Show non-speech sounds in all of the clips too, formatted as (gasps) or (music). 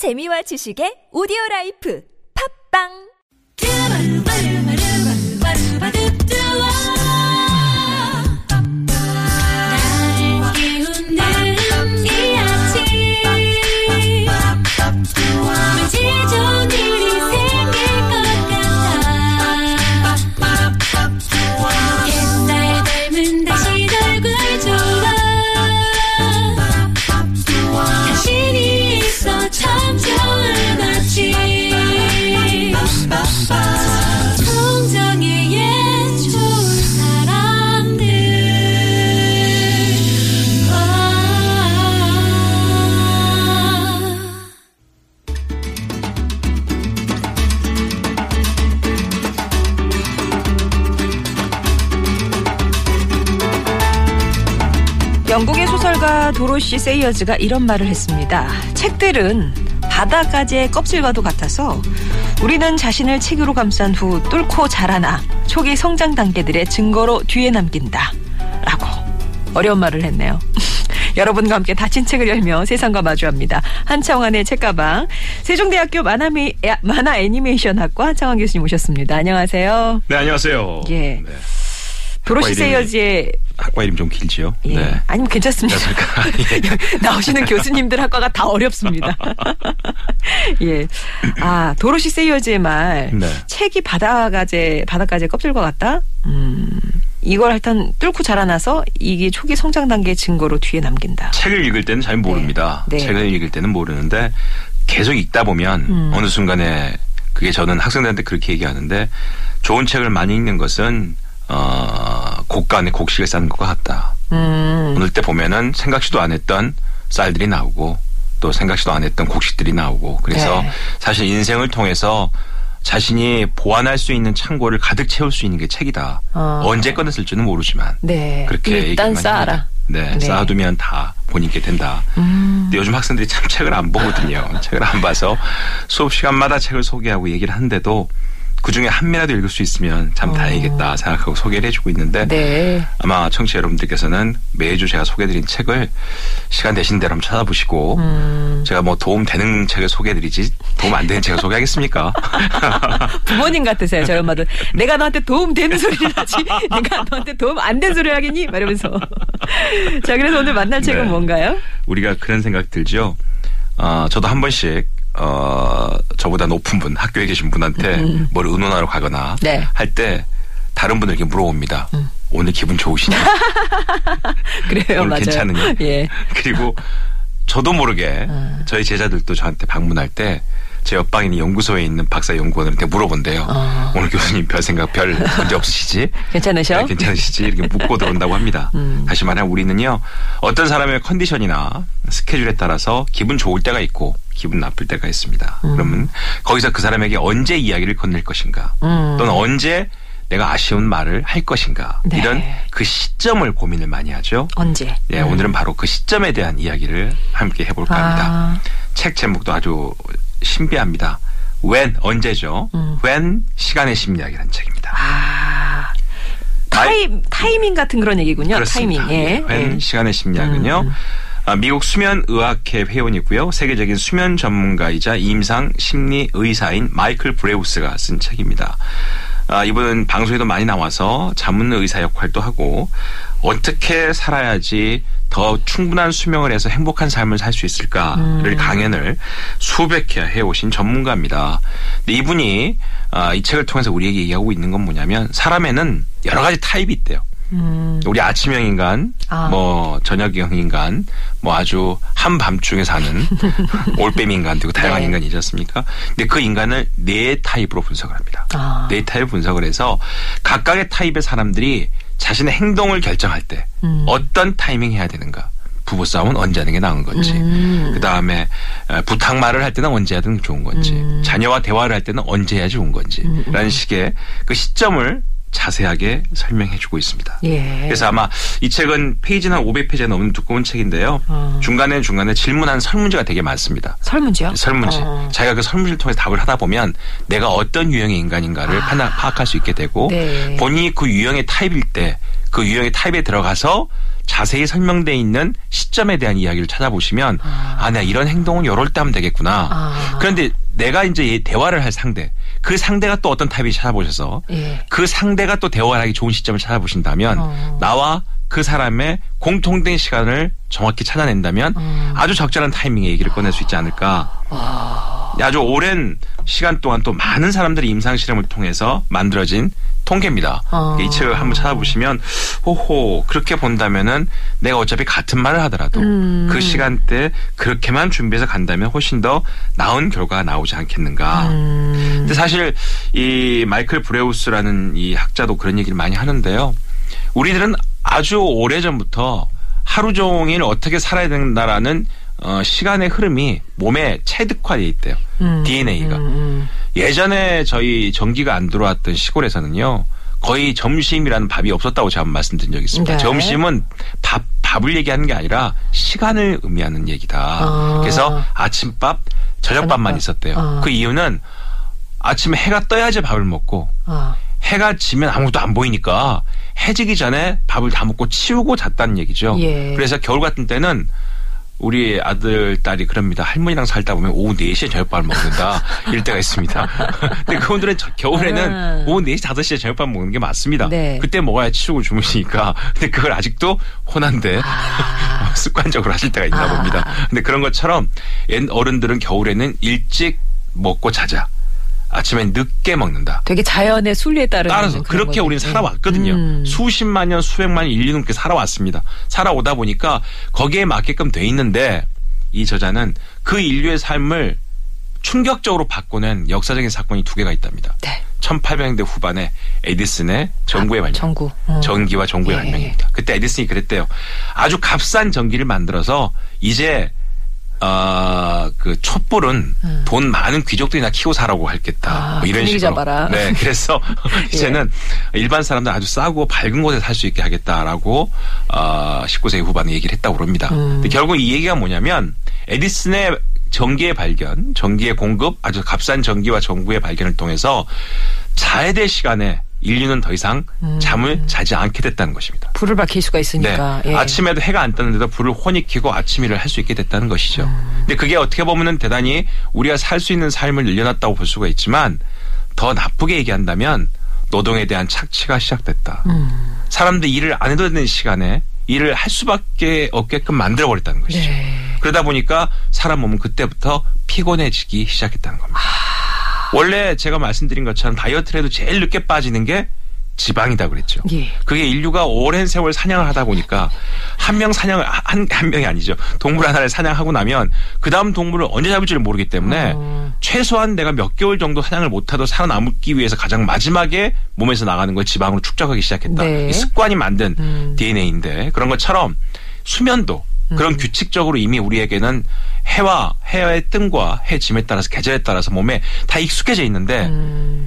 재미와 지식의 오디오 라이프. 팝빵 도로시 세이어즈가 이런 말을 했습니다. 책들은 바다가지의 껍질과도 같아서 우리는 자신을 책으로 감싼 후 뚫고 자라나 초기 성장 단계들의 증거로 뒤에 남긴다. 라고 어려운 말을 했네요. (laughs) 여러분과 함께 닫힌 책을 열며 세상과 마주합니다. 한창환의 책가방 세종대학교 만화미, 야, 만화 애니메이션학과 한창환 교수님 오셨습니다. 안녕하세요. 네, 안녕하세요. 예. 네. 도로시 학과 이름이- 세이어즈의 학과 이름 좀 길지요? 예. 네. 아니면 괜찮습니다. (laughs) 나오시는 교수님들 학과가 다 어렵습니다. (laughs) 예. 아, 도로시 세이어즈의 말. 네. 책이 바다가재, 바닷가재 껍질과 같다? 음, 이걸 하여튼 뚫고 자라나서 이게 초기 성장 단계의 증거로 뒤에 남긴다. 책을 읽을 때는 잘 모릅니다. 네. 책을 읽을 때는 모르는데 계속 읽다 보면 음. 어느 순간에 그게 저는 학생들한테 그렇게 얘기하는데 좋은 책을 많이 읽는 것은 어, 곡과 안에 곡식을 쌓는 것과 같다. 음, 오늘 때 보면은 생각지도 안 했던 쌀들이 나오고 또 생각지도 안 했던 곡식들이 나오고 그래서 네. 사실 인생을 통해서 자신이 보완할 수 있는 창고를 가득 채울 수 있는 게 책이다. 어. 언제 꺼냈을지는 모르지만 네. 그렇게 일단 쌓아라. 네, 네. 쌓아두면 다 본인께 된다. 음, 근데 요즘 학생들이 참 책을 안 보거든요. (laughs) 책을 안 봐서 수업 시간마다 책을 소개하고 얘기를 하는데도 그 중에 한 면이라도 읽을 수 있으면 참 다행이겠다 생각하고 소개를 해주고 있는데 어. 네. 아마 청취자 여러분들께서는 매주 제가 소개해드린 책을 시간 되신 대로 한번 찾아보시고 음. 제가 뭐 도움 되는 책을 소개해드리지 도움 안 되는 책을 소개하겠습니까? (laughs) 부모님 같으세요, 저희 엄마도. 내가 너한테 도움 되는 소리를 하지. (laughs) 내가 너한테 도움 안 되는 소리를 하겠니? 막 이러면서. (laughs) 자, 그래서 오늘 만날 책은 네. 뭔가요? 우리가 그런 생각 들죠. 어, 저도 한 번씩 어, 저보다 높은 분, 학교에 계신 분한테 뭘 의논하러 가거나 음. 네. 할때 다른 분들에게 물어봅니다. 오늘 기분 좋으시냐? (laughs) 그래요, 오늘 맞아요. 괜찮으냐? (laughs) 예. 그리고 저도 모르게 어. 저희 제자들도 저한테 방문할 때 제 옆방에 있는 연구소에 있는 박사 연구원한테 물어본대요. 어. 오늘 교수님 별 생각 별 문제 없으시지? 괜찮으셔? 네, 괜찮으시지? 이렇게 묻고 들어온다고 합니다. 음. 다시 말하면 우리는요, 어떤 사람의 컨디션이나 스케줄에 따라서 기분 좋을 때가 있고, 기분 나쁠 때가 있습니다. 음. 그러면 거기서 그 사람에게 언제 이야기를 건넬 것인가, 음. 또는 언제 내가 아쉬운 말을 할 것인가, 네. 이런 그 시점을 고민을 많이 하죠. 언제? 예, 오늘은 바로 그 시점에 대한 이야기를 함께 해볼까 합니다. 아, 책 제목도 아주 신비합니다. When, 언제죠? 음. When, 시간의 심리학이라는 책입니다. 아. 타임, 타이밍 같은 그런 얘기군요. 그렇습니다. 타이밍. 예. When 예. 시간의 심리학은요. 음. 아, 미국 수면의학회 회원이고요. 세계적인 수면 전문가이자 임상 심리 의사인 마이클 브레우스가 쓴 책입니다. 아, 이분은 방송에도 많이 나와서 자문 의사 역할도 하고 어떻게 살아야지 더 충분한 수면을 해서 행복한 삶을 살 수 있을까를 강연을 수백 회 해오신 전문가입니다. 근데 이분이 아, 이 책을 통해서 우리에게 얘기하고 있는 건 뭐냐면 사람에는 여러 가지 타입이 있대요. 음. 우리 아침형 인간, 아. 뭐 저녁형 인간, 뭐 아주 한밤중에 사는 (laughs) 올빼미 인간 되고 다양한 네. 인간이 있지 않습니까? 근데 그 인간을 네 타입으로 분석을 합니다. 아. 네 타입 분석을 해서 각각의 타입의 사람들이 자신의 행동을 결정할 때 음. 어떤 타이밍 해야 되는가? 부부싸움은 언제 하는 게 나은 건지, 음. 그 다음에 부탁 말을 할 때는 언제 하든 좋은 건지, 음. 자녀와 대화를 할 때는 언제 해야 좋은 건지, 라는 식의 그 시점을 자세하게 설명해 주고 있습니다. 예. 그래서 아마 이 책은 페이지는 한 500페이지가 넘는 두꺼운 책인데요. 어. 중간에 중간에 질문한 설문지가 되게 많습니다. 설문지요? 설문지. 어. 자기가 그 설문지를 통해 답을 하다 보면 내가 어떤 유형의 인간인가를 파나- 파악할 수 있게 되고 네. 본인이 그 유형의 타입일 때 그 유형의 타입에 들어가서 자세히 설명돼 있는 시점에 대한 이야기를 찾아보시면 아, 내가 이런 행동은 요럴 때 하면 되겠구나. 아. 그런데 내가 이제 이 대화를 할 상대, 그 상대가 또 어떤 타입이 찾아보셔서 예. 그 상대가 또 대화를 하기 좋은 시점을 찾아보신다면 어. 나와 그 사람의 공통된 시간을 정확히 찾아낸다면 어. 아주 적절한 타이밍에 얘기를 꺼낼 수 있지 않을까. 아주 오랜 시간 동안 또 많은 사람들이 임상 실험을 통해서 만들어진 통계입니다. 어. 이 책을 한번 찾아보시면 호호 그렇게 본다면은 내가 어차피 같은 말을 하더라도 음. 그 시간대 그렇게만 준비해서 간다면 훨씬 더 나은 결과가 나오지 않겠는가. 음. 근데 사실 이 마이클 브레우스라는 이 학자도 그런 얘기를 많이 하는데요. 우리들은 아주 오래 전부터 하루 종일 어떻게 살아야 된다라는 어, 시간의 흐름이 몸에 체득화돼 있대요. DNA가. 음. 예전에 저희 전기가 안 들어왔던 시골에서는요. 거의 점심이라는 밥이 없었다고 제가 말씀드린 적이 있습니다. 네. 점심은 밥, 밥을 얘기하는 게 아니라 시간을 의미하는 얘기다. 아. 그래서 아침밥, 저녁밥만 저녁밥. 있었대요. 아. 그 이유는 아침에 해가 떠야지 밥을 먹고 아. 해가 지면 아무것도 안 보이니까 해지기 전에 밥을 다 먹고 치우고 잤다는 얘기죠. 예. 그래서 겨울 같은 때는 우리 아들, 딸이 그럽니다. 할머니랑 살다 보면 오후 4시에 저녁밥을 먹는다. (laughs) 이럴 때가 있습니다. (laughs) 근데 그분들은 저- 겨울에는 아. 오후 4시, 5시에 저녁밥 먹는 게 맞습니다. 네. 그때 먹어야 치우고 주무시니까. (laughs) 근데 그걸 아직도 혼한데 아. 습관적으로 하실 때가 있나 아. 봅니다. 근데 그런 것처럼 옛 어른들은 겨울에는 일찍 먹고 자자. 아침엔 늦게 먹는다. 되게 자연의 순리에 따르는 따라서 그렇게. 우리는 살아왔거든요. 음. 수십만 년, 수백만 년, 인류 넘게 살아왔습니다. 살아오다 보니까 거기에 맞게끔 돼 있는데 이 저자는 그 인류의 삶을 충격적으로 바꾸는 역사적인 사건이 두 개가 있답니다. 네. 1800년대 후반에 에디슨의 전구의 발명. 전구. 어. 전기와 전구의 예. 발명입니다. 그때 에디슨이 그랬대요. 아주 값싼 전기를 만들어서 이제 어, 그 촛불은 돈 많은 귀족들이나 키고 사라고 할겠다. 음. 아, 뭐 이런 식으로. 잡아라. 네, (laughs) 그래서 이제는 일반 사람들 아주 싸고 밝은 곳에 살 수 있게 하겠다라고 어, 19세기 후반에 얘기를 했다고 그럽니다. 음. 근데 결국 이 얘기가 뭐냐면 에디슨의 전기의 발견, 전기의 공급, 아주 값싼 전기와 전구의 발견을 통해서 자야 될 시간에 인류는 더 이상 잠을 자지 않게 됐다는 것입니다. 불을 밝힐 수가 네. 있으니까. 예. 아침에도 해가 안 떴는데도 불을 혼이 켜고 아침 일을 할 수 있게 됐다는 것이죠. 음. 근데 그게 어떻게 보면은 대단히 우리가 살 수 있는 삶을 늘려놨다고 볼 수가 있지만 더 나쁘게 얘기한다면 노동에 대한 착취가 시작됐다. 음. 사람들이 일을 안 해도 되는 시간에 일을 할 수밖에 없게끔 만들어 버렸다는 것이죠. 네. 그러다 보니까 사람 몸은 그때부터 피곤해지기 시작했다는 겁니다. 원래 제가 말씀드린 것처럼 다이어트를 해도 제일 늦게 빠지는 게 지방이다 그랬죠. 예. 그게 인류가 오랜 세월 사냥을 하다 보니까 한 명 사냥을 한, 한 명이 아니죠. 동물 하나를 사냥하고 나면 그 다음 동물을 언제 잡을지를 모르기 때문에 어. 최소한 내가 몇 개월 정도 사냥을 못하도 살아남기 위해서 가장 마지막에 몸에서 나가는 걸 지방으로 축적하기 시작했다. 네. 이 습관이 만든 음. DNA인데 그런 것처럼 수면도 그런 규칙적으로 이미 우리에게는 해와 해의 뜸과 해 짐에 따라서 계절에 따라서 몸에 다 익숙해져 있는데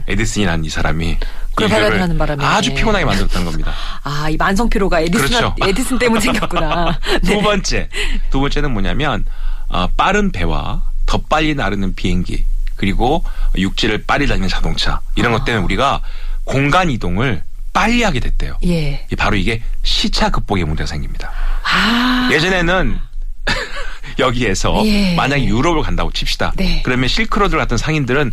에디슨이라는 이 사람이 음. 그걸 바람에. 아주 피곤하게 만들었다는 겁니다. (laughs) 아, 이 만성 피로가 에디슨, 그렇죠. (laughs) 에디슨 때문에 생겼구나. (laughs) 두 번째, 두 번째는 뭐냐면 어, 빠른 배와 더 빨리 나르는 비행기 그리고 육지를 빨리 달리는 자동차 이런 것 때문에 우리가 공간 이동을 빨리 하게 됐대요. 예. 이 바로 이게 시차 극복의 문제가 생깁니다. 아. 예전에는 (laughs) 여기에서 예. 만약에 유럽을 간다고 칩시다. 네. 그러면 실크로드 같은 상인들은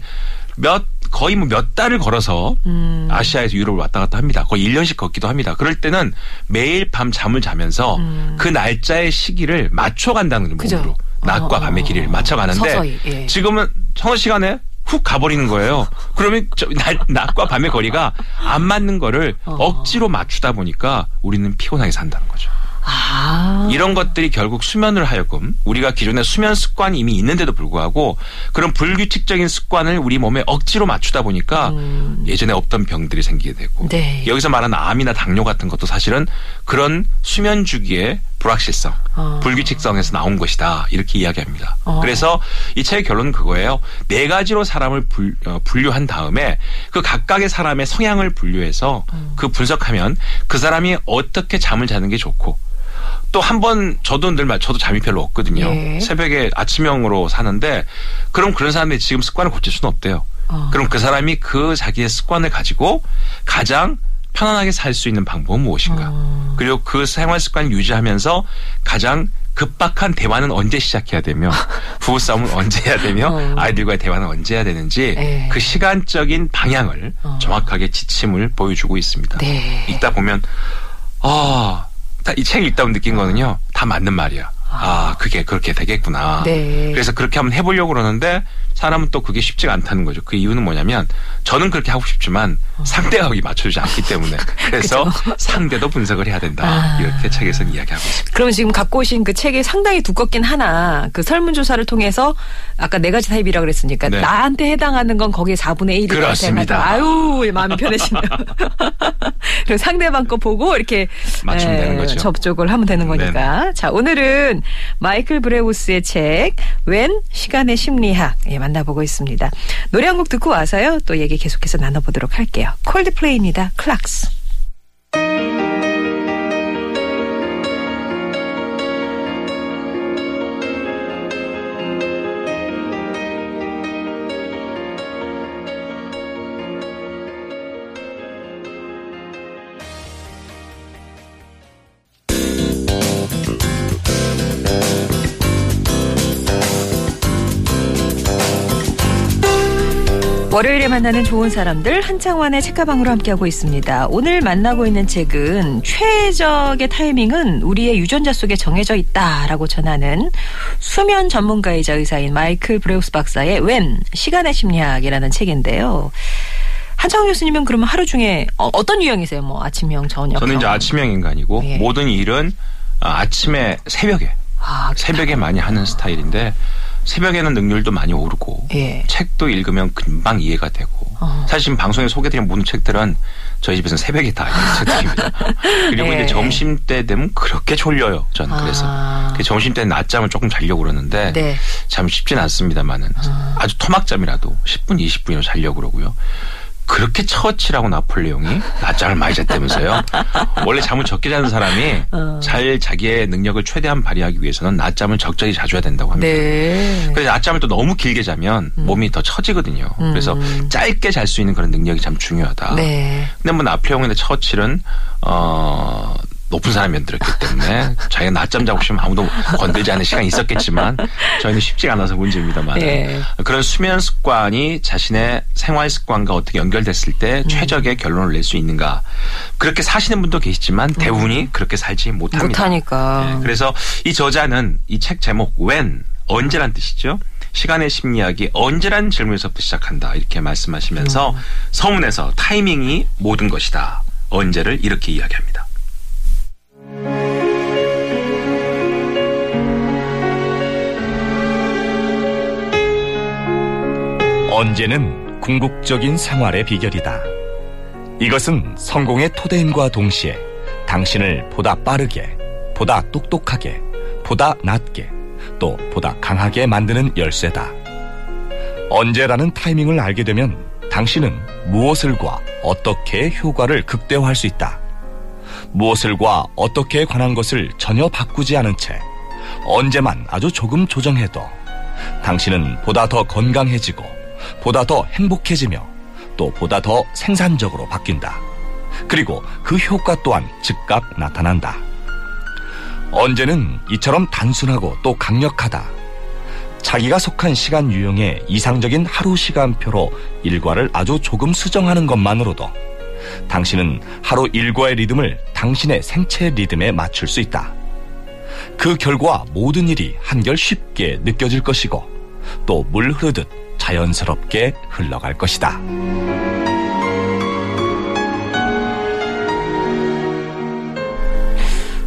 몇 거의 뭐 몇 달을 걸어서 음. 아시아에서 유럽을 왔다 갔다 합니다. 거의 1년씩 걷기도 합니다. 그럴 때는 매일 밤 잠을 자면서 그 날짜의 시기를 맞춰 간다는 음. 몸으로 낮과 어, 밤의 길이를 맞춰 가는데 서서히, 예. 지금은 서너 시간에 훅 가버리는 거예요. 그러면 저 낮, 낮과 밤의 거리가 안 맞는 거를 어. 억지로 맞추다 보니까 우리는 피곤하게 산다는 거죠. 아. 이런 것들이 결국 수면을 하여금 우리가 기존에 수면 습관이 이미 있는데도 불구하고 그런 불규칙적인 습관을 우리 몸에 억지로 맞추다 보니까 예전에 없던 병들이 생기게 되고 음. 네. 여기서 말하는 암이나 당뇨 같은 것도 사실은 그런 수면 주기의 불확실성, 어. 불규칙성에서 나온 것이다 이렇게 이야기합니다. 어. 그래서 이 책의 결론은 그거예요. 네 가지로 사람을 분, 어, 분류한 다음에 그 각각의 사람의 성향을 분류해서 음. 그 분석하면 그 사람이 어떻게 잠을 자는 게 좋고 또 한 번 저도 늘 말, 저도 잠이 별로 없거든요. 예. 새벽에 아침형으로 사는데 그럼 그런 사람들이 지금 습관을 고칠 수는 없대요. 어. 그럼 그 사람이 그 자기의 습관을 가지고 가장 편안하게 살 수 있는 방법은 무엇인가? 어. 그리고 그 생활 습관을 유지하면서 가장 급박한 대화는 언제 시작해야 되며 (laughs) 부부싸움은 언제 해야 되며 어. 아이들과의 대화는 언제 해야 되는지 에. 그 시간적인 방향을 어. 정확하게 지침을 보여주고 있습니다. 네. 읽다 보면 아, 이책 읽다 보면 느낀 거는요. 다 맞는 말이야. 아, 그게 그렇게 되겠구나. 네. 그래서 그렇게 한번 해보려고 그러는데 사람은 또 그게 쉽지가 않다는 거죠. 그 이유는 뭐냐면 저는 그렇게 하고 싶지만 상대가 거기 맞춰주지 않기 때문에 (laughs) 그래서 상대도 분석을 해야 된다. 아. 이렇게 책에서는 이야기하고 있습니다. 그럼 지금 갖고 오신 그 책이 상당히 두껍긴 하나 그 설문조사를 통해서 아까 네 가지 타입이라고 그랬으니까 네. 나한테 해당하는 건 거기에 4분의 1이 그렇습니다. 아유 마음이 편해지네요. (laughs) 그리고 상대방 거 보고 이렇게 맞추면 에, 되는 거죠. 접촉을 하면 되는 거니까. 자 오늘은 마이클 브레우스의 책 웬 시간의 심리학 예, 만 나보고 있습니다. 노래 한 곡 듣고 와서요 또 얘기 계속해서 나눠보도록 할게요. 콜드플레이입니다. 클락스. 월요일에 만나는 좋은 사람들 한창환의 책가방으로 함께하고 있습니다. 오늘 만나고 있는 책은 최적의 타이밍은 우리의 유전자 속에 정해져 있다라고 전하는 수면 전문가이자 의사인 마이클 브레우스 박사의 웬 시간의 심리학이라는 책인데요. 한창환 교수님은 그러면 하루 중에 어, 떤 유형이세요? 뭐 아침형, 저녁형? 저는 이제 아침형 인간이고 예. 모든 일은 아, 아침에 새벽에 아, 새벽에 많이 하는 스타일인데 새벽에는 능률도 많이 오르고 예. 책도 읽으면 금방 이해가 되고 어. 사실 지금 방송에 소개드린 모든 책들은 저희 집에서는 새벽에 다 읽는 책들입니다. (laughs) 그리고 예. 이제 점심 때 되면 그렇게 졸려요. 저는 그래서 아. 그 점심 때 낮잠을 조금 자려고 그러는데 네. 참 쉽진 않습니다만은 아 주 토막잠이라도 10분 20분이라도 자려고 그러고요. 그렇게 처치라고 나폴레옹이 낮잠을 많이 잤다면서요. 원래 잠을 적게 자는 사람이 어. 잘 자기의 능력을 최대한 발휘하기 위해서는 낮잠을 적절히 자줘야 된다고 합니다. 네. 그래서 낮잠을 또 너무 길게 자면 몸이 더 처지거든요. 음. 그래서 짧게 잘 수 있는 그런 능력이 참 중요하다. 네. 근데 뭐 나폴레옹의 처칠은 어 높은 사람이 만들었기 때문에 (laughs) 자기가 낮잠 자고 싶으면 아무도 건들지 않는 시간이 있었겠지만 저희는 쉽지가 않아서 문제입니다만 예. 그런 수면 습관이 자신의 생활 습관과 어떻게 연결됐을 때 음. 최적의 결론을 낼 수 있는가 그렇게 사시는 분도 계시지만 대부분이 그렇게 살지 못합니다. 음. 못하니까. 네, 그래서 이 저자는 이 책 제목 when 언제란 뜻이죠. 시간의 심리학이 언제란 질문에서부터 시작한다 이렇게 말씀하시면서 서문에서 타이밍이 모든 것이다. 언제를 이렇게 이야기합니다. 언제는 궁극적인 생활의 비결이다. 이것은 성공의 토대임과 동시에 당신을 보다 빠르게, 보다 똑똑하게, 보다 낫게, 또 보다 강하게 만드는 열쇠다. 언제라는 타이밍을 알게 되면 당신은 무엇을과 어떻게 효과를 극대화할 수 있다. 무엇을과 어떻게 관한 것을 전혀 바꾸지 않은 채 언제만 아주 조금 조정해도 당신은 보다 더 건강해지고 보다 더 행복해지며 또 보다 더 생산적으로 바뀐다. 그리고 그 효과 또한 즉각 나타난다. 언제는 이처럼 단순하고 또 강력하다. 자기가 속한 시간 유형의 이상적인 하루 시간표로 일과를 아주 조금 수정하는 것만으로도 당신은 하루 일과의 리듬을 당신의 생체 리듬에 맞출 수 있다. 그 결과 모든 일이 한결 쉽게 느껴질 것이고 또 물 흐르듯 자연스럽게 흘러갈 것이다.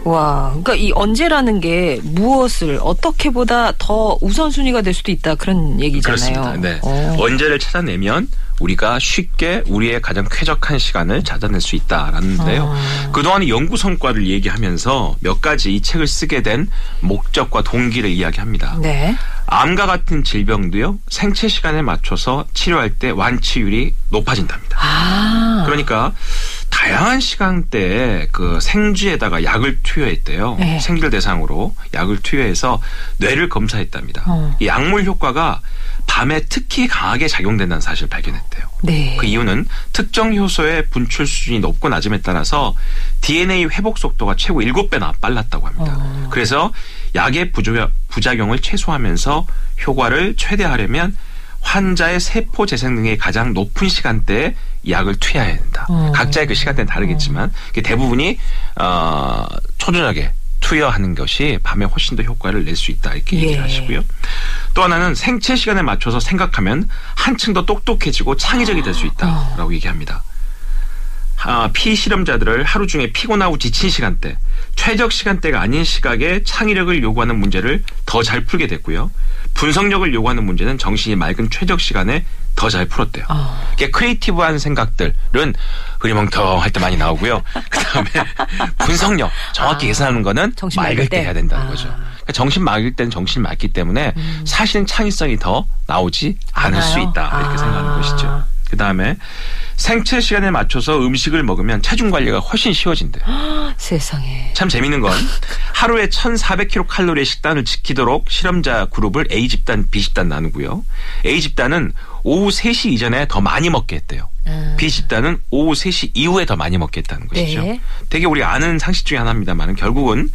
와, 그러니까 이 언제라는 게 무엇을 어떻게보다 더 우선순위가 될 수도 있다 그런 얘기잖아요. 그렇습니다. 네. 어. 언제를 찾아내면 우리가 쉽게 우리의 가장 쾌적한 시간을 찾아낼 수 있다라는데요. 아. 그동안 연구 성과를 얘기하면서 몇 가지 이 책을 쓰게 된 목적과 동기를 이야기합니다. 네. 암과 같은 질병도요 생체 시간에 맞춰서 치료할 때 완치율이 높아진답니다. 아. 그러니까 다양한 시간대에 그 생쥐에다가 약을 투여했대요. 네. 생쥐를 대상으로 약을 투여해서 뇌를 검사했답니다. 어. 이 약물 효과가 밤에 특히 강하게 작용된다는 사실을 발견했대요. 네. 그 이유는 특정 효소의 분출 수준이 높고 낮음에 따라서 DNA 회복 속도가 최고 7배나 빨랐다고 합니다. 어. 그래서 약의 부작용을 최소화하면서 효과를 최대화하려면 환자의 세포 재생 능력이 가장 높은 시간대에 이 약을 투여해야 된다. 어. 각자의 그 시간대는 다르겠지만 그게 대부분이 어, 초저녁에 투여하는 것이 밤에 훨씬 더 효과를 낼 수 있다 이렇게 얘기를 예. 하시고요. 또 하나는 생체 시간에 맞춰서 생각하면 한층 더 똑똑해지고 창의적이 될 수 있다라고 얘기합니다. 아, 피실험자들을 하루 중에 피곤하고 지친 시간대, 최적 시간대가 아닌 시각에 창의력을 요구하는 문제를 더 잘 풀게 됐고요. 분석력을 요구하는 문제는 정신이 맑은 최적 시간에 더 잘 풀었대요. 어. 이게 creative한 생각들은 흐리멍텅할 때 많이 나오고요. 그다음에 (laughs) 분석력, 정확히 아, 계산하는 거는 정신 맑을 때 때? 해야 된다는 아. 거죠. 그러니까 정신 맑을 때는 정신 맑기 때문에 사실은 창의성이 더 나오지 않을 수? 있다 이렇게 아. 생각하는 것이죠. 그 다음에 생체 시간에 맞춰서 음식을 먹으면 체중 관리가 훨씬 쉬워진대. (gasps) 세상에. 참 재밌는 건 하루에 1,400kcal 식단을 지키도록 실험자 그룹을 A 집단, B 집단 나누고요. A 집단은 오후 3시 이전에 더 많이 먹게 했대요. 음. B 집단은 오후 3시 이후에 더 많이 먹게 했다는 것이죠. 네. 되게 우리가 아는 상식 중에 하나입니다만 결국은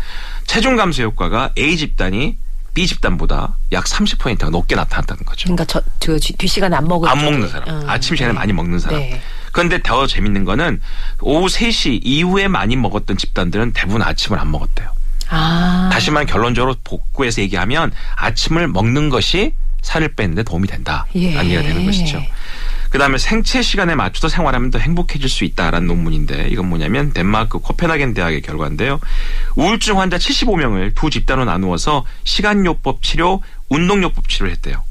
체중 감소 효과가 A 집단이 B 집단보다 약 30%가 높게 나타났다는 거죠. 그러니까 저, 저 뒷시간에 안 먹은 안. 먹는 사람. 음. 아침 시간에 네. 많이 먹는 사람. 네. 그런데 더 재밌는 거는 오후 3시 이후에 많이 먹었던 집단들은 대부분 아침을 안 먹었대요. 아. 다시 말해 결론적으로 복구해서 얘기하면 아침을 먹는 것이 살을 빼는데 도움이 된다. 예. 얘기가 되는 것이죠. 그다음에 생체 시간에 맞춰서 생활하면 더 행복해질 수 있다라는 논문인데 이건 뭐냐면 덴마크 코펜하겐 대학의 결과인데요. 우울증 환자 75명을 두 집단으로 나누어서 시간요법 치료, 운동요법 치료를 했대요.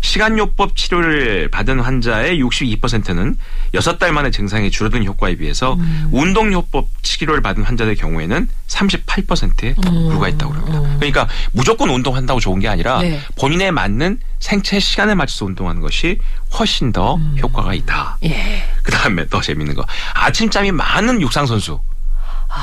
시간요법 치료를 받은 환자의 62%는 6달 만에 증상이 줄어든 효과에 비해서 음. 운동요법 치료를 받은 환자들 경우에는 38%에 더 음. 불과했다고 합니다. 그러니까 무조건 운동한다고 좋은 게 아니라 네. 본인에 맞는 생체 시간에 맞춰서 운동하는 것이 훨씬 더 효과가 있다. 예. 그 다음에 더 재밌는 거. 아침잠이 많은 육상선수.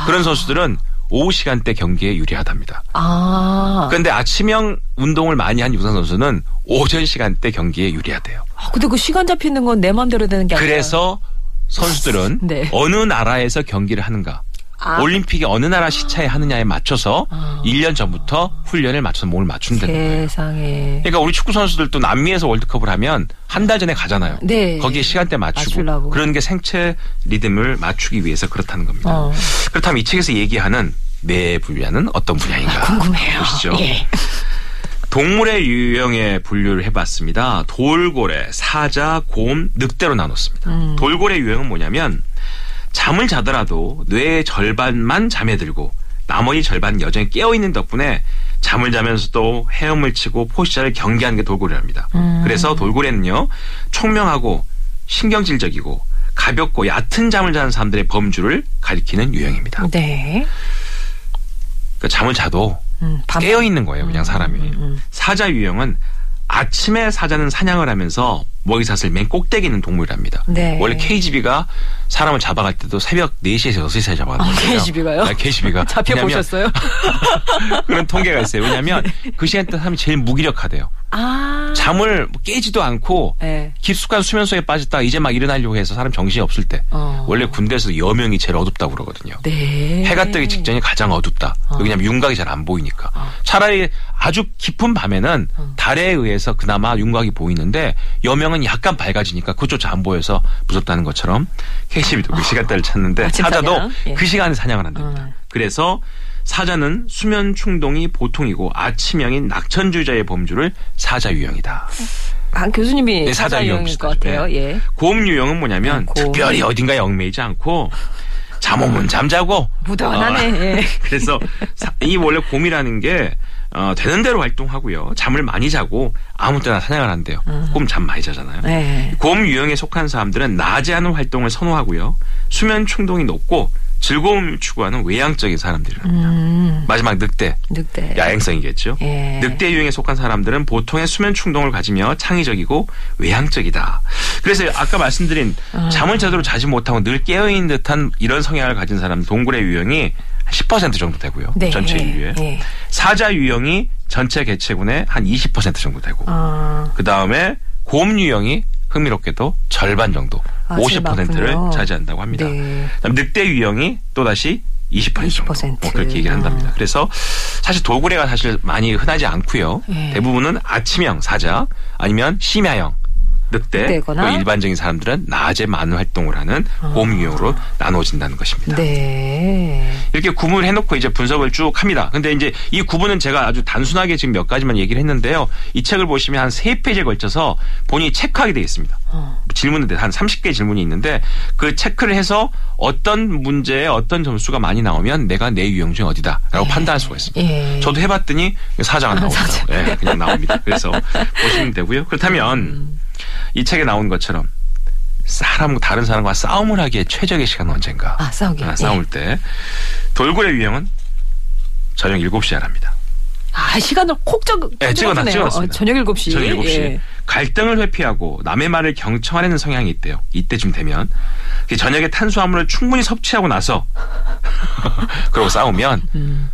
그런 선수들은 오후 시간대 경기에 유리하답니다. 아. 그런데 아침형 운동을 많이 한 육상선수는 오전 시간대 경기에 유리하대요. 아, 근데 그 시간 잡히는 건 내 마음대로 되는 게 아니라. 그래서 선수들은 (laughs) 네. 어느 나라에서 경기를 하는가. 아. 올림픽이 어느 나라 시차에 하느냐에 맞춰서 아. 1년 전부터 훈련을 맞춰서 몸을 맞춘다는 거예요. 세상에. 그러니까 우리 축구 선수들도 남미에서 월드컵을 하면 한 달 전에 가잖아요. 네. 거기에 시간대 맞추고 맞추려고. 그런 게 생체 리듬을 맞추기 위해서 그렇다는 겁니다. 어. 그렇다면 이 책에서 얘기하는 뇌 분야는 어떤 분야인가? 궁금해요. 보시죠. 예. 동물의 유형에 분류를 해봤습니다. 돌고래, 사자, 곰, 늑대로 나눴습니다. 음. 돌고래 유형은 뭐냐면 잠을 자더라도 뇌의 절반만 잠에 들고 나머지 절반 여전히 깨어있는 덕분에 잠을 자면서도 헤엄을 치고 포식자를 경계하는 게 돌고래랍니다. 음. 그래서 돌고래는요 총명하고 신경질적이고 가볍고 얕은 잠을 자는 사람들의 범주를 가리키는 유형입니다. 네. 그러니까 잠을 자도 음, 밤- 깨어 있는 거예요, 그냥 사람이. 음. 사자 유형은 아침에 사자는 사냥을 하면서 먹이사슬 맨 꼭대기 있는 동물이랍니다. 네. 원래 KGB가 사람을 잡아갈 때도 새벽 4시에서 6시에 잡아가는 거예요. KGB 가요? 네, KGB가. (laughs) 잡혀보셨어요? (laughs) 그런 통계가 있어요. 왜냐하면 그 시간대 사람이 제일 무기력하대요. 아. 잠을 깨지도 않고 네. 깊숙한 수면 속에 빠졌다가 이제 막 일어나려고 해서 사람 정신이 없을 때 어. 원래 군대에서 여명이 제일 어둡다고 그러거든요. 네. 해가 뜨기 직전이 가장 어둡다. 왜냐하면 윤곽이 잘 안 보이니까. 차라리 아주 깊은 밤에는 달에 의해서 그나마 윤곽이 보이는데 여명은 약간 밝아지니까 그조차 안 보여서 무섭다는 것처럼 KCB도 그 시간대를 찾는데 사자도 사냥? 예. 그 시간에 사냥을 한답니다. 음. 그래서 사자는 수면 충동이 보통이고 아침형인 낙천주의자의 범주를 사자 유형이다. 한 교수님이 네, 사자 사자 유형 유형일 것. 같아요. 네. 예. 곰 유형은 뭐냐면 음, 곰. 특별히 어딘가에 얽매이지 않고 잠오면 잠자고 무던하네. 어, 예. (laughs) 그래서 사- 이 원래 곰이라는 게 어, 되는 대로 활동하고요. 잠을 많이 자고 아무 때나 사냥을 한대요. 곰잠 많이 자잖아요. 음. 네. 곰 유형에 속한 사람들은 낮에 하는 활동을 선호하고요. 수면 충동이 높고 즐거움을 추구하는 외향적인 사람들이랍니다. 음, 마지막 늑대. 늑대. 야행성이겠죠. 예. 늑대 유형에 속한 사람들은 보통의 수면 충동을 가지며 창의적이고 외향적이다. 그래서 아까 말씀드린 아. 잠을 제대로 자지 못하고 늘 깨어있는 듯한 이런 성향을 가진 사람 동굴의 유형이 한10% 정도 되고요. 네. 전체 인류에. 예. 사자 유형이 전체 개체군의 한 20% 정도 되고 아, 그 다음에 곰 유형이 흥미롭게도 절반 정도 아, 50%를 맞군요. 차지한다고 합니다. 네. 늑대 유형이 또다시 20% 정도 20%. 뭐 그렇게 얘기를 한답니다. 아. 그래서 사실 돌고래가 사실 많이 흔하지 않고요. 예. 대부분은 아침형 사자 아니면 심야형 늑대 늑대 거나. 그리고 일반적인 사람들은 낮에 많은 활동을 하는 곰 유형으로 나눠진다는 것입니다. 아. 네. 이렇게 구분을 해놓고 이제 분석을 쭉 합니다. 근데 이제 이 구분은 제가 아주 단순하게 지금 몇 가지만 얘기를 했는데요. 이 책을 보시면 한 세 페이지에 걸쳐서 본인이 체크하게 되어 있습니다. 어. 질문은 한 30개 질문이 있는데 그 체크를 해서 어떤 문제에 어떤 점수가 많이 나오면 내가 내 유형 중에 어디다라고 판단할 수가 있습니다. 예. 저도 해봤더니 사자가 나오더라고요. 사자. 예, 그냥 나옵니다. 그래서 보시면 되고요. 그렇다면 음. 이 책에 나온 것처럼 사람 다른 사람과 싸움을 하기에 최적의 시간은 언젠가? 아, 싸우기. 아, 싸울 때 돌고래 유형은 저녁 7시에 하랍니다. 아, 시간을 콕 적, 예, 찍어놨, 찍어놨네요. 찍어놨습니다. 어, 저녁 7시. 저녁 7시. 예. 갈등을 회피하고 남의 말을 경청하려는 성향이 있대요. 이때쯤 되면. 그 저녁에 탄수화물을 충분히 섭취하고 나서 (laughs) 그러고 싸우면 음.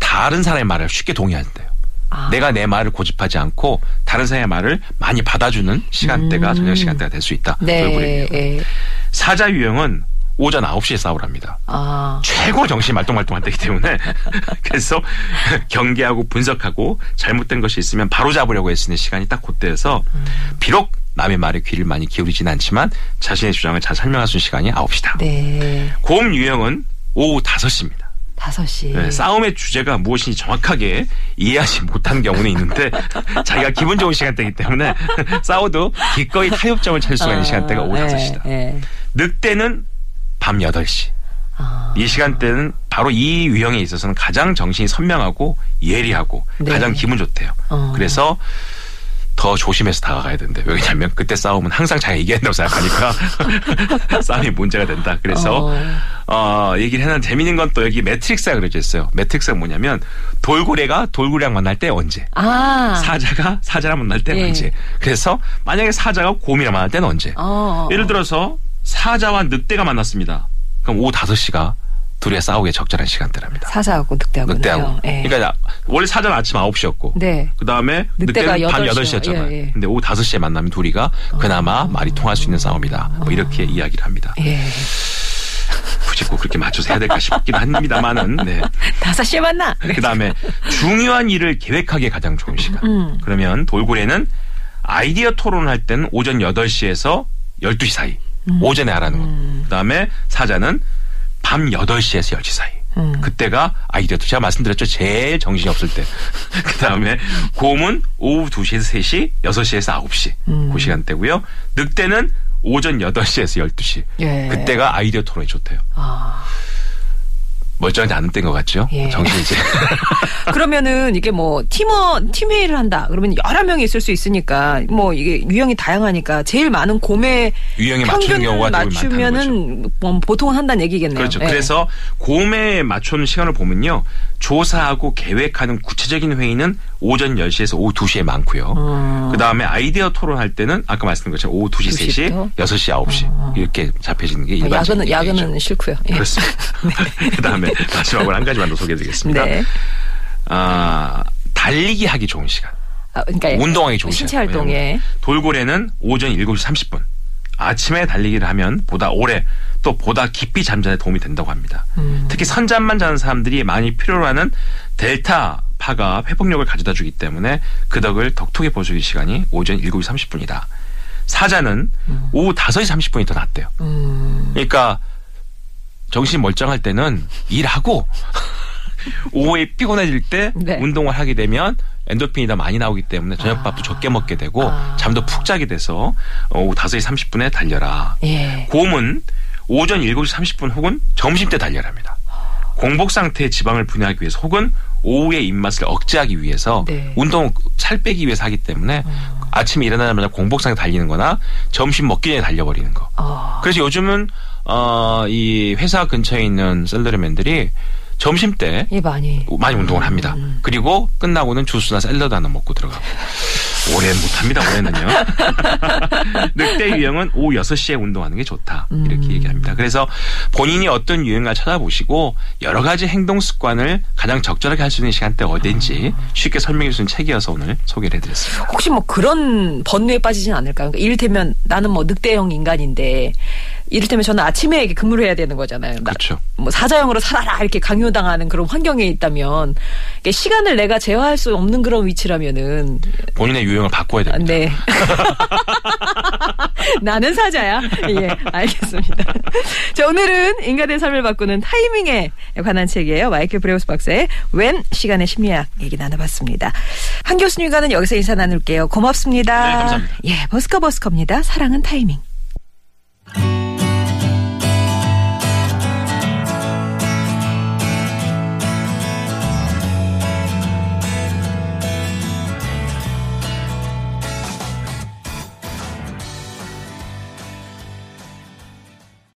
다른 사람의 말을 쉽게 동의한대요. 아. 내가 내 말을 고집하지 않고 다른 사람의 말을 많이 받아주는 시간대가 저녁 시간대가 될 수 있다. 음. 네. 돌고래. 예. 사자 유형은 오전 9시에 싸우랍니다. 아. 최고 정신 말똥말똥할 때이기 때문에 (laughs) 그래서 경계하고 분석하고 잘못된 것이 있으면 바로 잡으려고 애쓰는 시간이 딱 그때여서 비록 남의 말에 귀를 많이 기울이진 않지만 자신의 주장을 잘 설명할 수 있는 시간이 9시다. 네. 곰 유형은 오후 5시입니다. 5시. 네, 싸움의 주제가 무엇인지 정확하게 이해하지 못한 경우는 있는데 (laughs) 자기가 기분 좋은 시간대이기 때문에 (laughs) 싸워도 기꺼이 타협점을 찾을 수가 있는 시간대가 오후 5시다. 예. 늑대는 밤 8시. 아. 이 시간대는 바로 이 유형에 있어서는 가장 정신이 선명하고 예리하고 네. 가장 기분 좋대요. 어. 그래서 더 조심해서 다가가야 된대. 왜냐하면 그때 싸우면 항상 자기가 이겨낸다고 생각하니까 (laughs) 싸움이 문제가 된다. 그래서 어. 얘기를 해놨는데 재밌는 건 또 여기 매트릭스가 그려져 있어요. 매트릭스가 뭐냐면 돌고래가 돌고래랑 만날 때 언제 아. 사자가 사자랑 만날 때 예. 언제 그래서 만약에 사자가 곰이랑 만날 때는 언제 어. 예를 들어서 사자와 늑대가 만났습니다. 그럼 오후 5시가 둘이 싸우기에 적절한 시간대랍니다. 사자하고 늑대하고. 늑대하고. 예. 그러니까 원래 사자는 아침 9시였고 네. 그다음에 늑대가 늑대는 밤 8시 요. 8시였잖아요. 예, 예. 근데 오후 5시에 만나면 둘이가 그나마 말이 통할 수 있는 싸움이다. 뭐 이렇게 이야기를 합니다. 예. 굳이 꼭 그렇게 맞춰서 해야 될까 싶긴 합니다만은 (laughs) 네. 5시에 만나. 그 다음에 중요한 일을 계획하기에 가장 좋은 시간. 음. 그러면 돌고래는 아이디어 토론을 할 때는 오전 8시에서 12시 사이. 음. 오전에 하라는 것. 그다음에 사자는 밤 8시에서 10시 사이. 음. 그때가 아이디어 제가 말씀드렸죠. 제일 정신이 없을 때. (laughs) 그 다음에 곰은 오후 2시에서 3시, 6시에서 9시. 음. 그 시간대고요. 늑대는 오전 8시에서 12시. 예. 그때가 아이디어 토론이 좋대요. 아. 멀쩡하지 않은 때인 것 같죠? 예. 정신이 이제. (laughs) 그러면은 이게 뭐 팀원 팀회의를 한다. 그러면 여러 명이 있을 수 있으니까 뭐 이게 유형이 다양하니까 제일 많은 곰의 유형에 맞추는 경우가. 맞추면은 뭐 보통은 한다는 얘기겠네요. 그렇죠. 예. 그래서 곰에 맞추는 시간을 보면요. 조사하고 계획하는 구체적인 회의는 오전 10시에서 오후 2시에 많고요. 어. 그 다음에 아이디어 토론할 때는 아까 말씀드린 것처럼 오후 2시, 3시, 2시부터? 6시, 9시 이렇게 잡혀지는 게뭐 일반적인 야근은 얘기죠. 야근은 싫고요. 예. 그렇습니다. (laughs) (laughs) 그 다음에 마지막으로 한 가지만 더 소개해드리겠습니다. 네. 아, 달리기 하기 좋은 시간. 아, 그러니까 운동하기 좋은 신체 시간. 활동에 돌고래는 오전 7시 30분. 아침에 달리기를 하면 보다 오래 또 보다 깊이 잠자는 데 도움이 된다고 합니다. 음. 특히 선잠만 자는 사람들이 많이 필요로 하는 델타 파가 회복력을 가져다 주기 때문에 그 덕을 수 있는 시간이 오전 7시 30분이다. 사자는 오후 5시 30분이 더 낫대요. 음. 그러니까 정신이 멀쩡할 때는 일하고 오후에 피곤해질 때 네. 운동을 하게 되면 엔도핀이 더 많이 나오기 때문에 저녁밥도 적게 먹게 되고 아. 잠도 푹 자게 돼서 오후 5시 30분에 달려라. 예. 곰은 오전 7시 30분 혹은 점심때 달려랍니다. 공복 상태의 지방을 분해하기 위해서 혹은 오후의 입맛을 억제하기 위해서 네. 운동 살 빼기 위해서 하기 때문에 아침에 일어나자마자 공복상에 달리는 거나 점심 먹기 전에 달려버리는 거. 어. 그래서 요즘은 어, 이 회사 근처에 있는 셀러리맨들이 점심 때 예, 많이. 많이 운동을 합니다. 그리고 끝나고는 주스나 샐러드 하나 먹고 들어가고. 올해는 못합니다, 올해는요. (laughs) 늑대 유형은 오후 6시에 운동하는 게 좋다. 이렇게 얘기합니다. 그래서 본인이 어떤 유형을 찾아보시고 여러 가지 행동 습관을 가장 적절하게 할 수 있는 시간대 어딘지 쉽게 설명해 주는 책이어서 오늘 소개를 해드렸습니다. 혹시 뭐 그런 번뇌에 빠지진 않을까요? 그러니까 이를테면 나는 뭐 늑대형 인간인데 이를테면 저는 아침에 근무를 해야 되는 거잖아요. 나- 그렇죠. 뭐 사자형으로 살아라 이렇게 강요당하는 그런 환경에 있다면 이게 시간을 내가 제어할 수 없는 그런 위치라면은 본인의 유형을 바꿔야 아, 됩니다. 네. (laughs) 나는 사자야. 예, 알겠습니다. 자, 오늘은 인간의 삶을 바꾸는 타이밍에 관한 책이에요. 마이클 브레우스 박사의 웬 시간의 심리학 얘기 나눠봤습니다. 한 교수님과는 여기서 인사 나눌게요. 고맙습니다. 네, 감사합니다. 예, 버스커 버스커입니다. 사랑은 타이밍.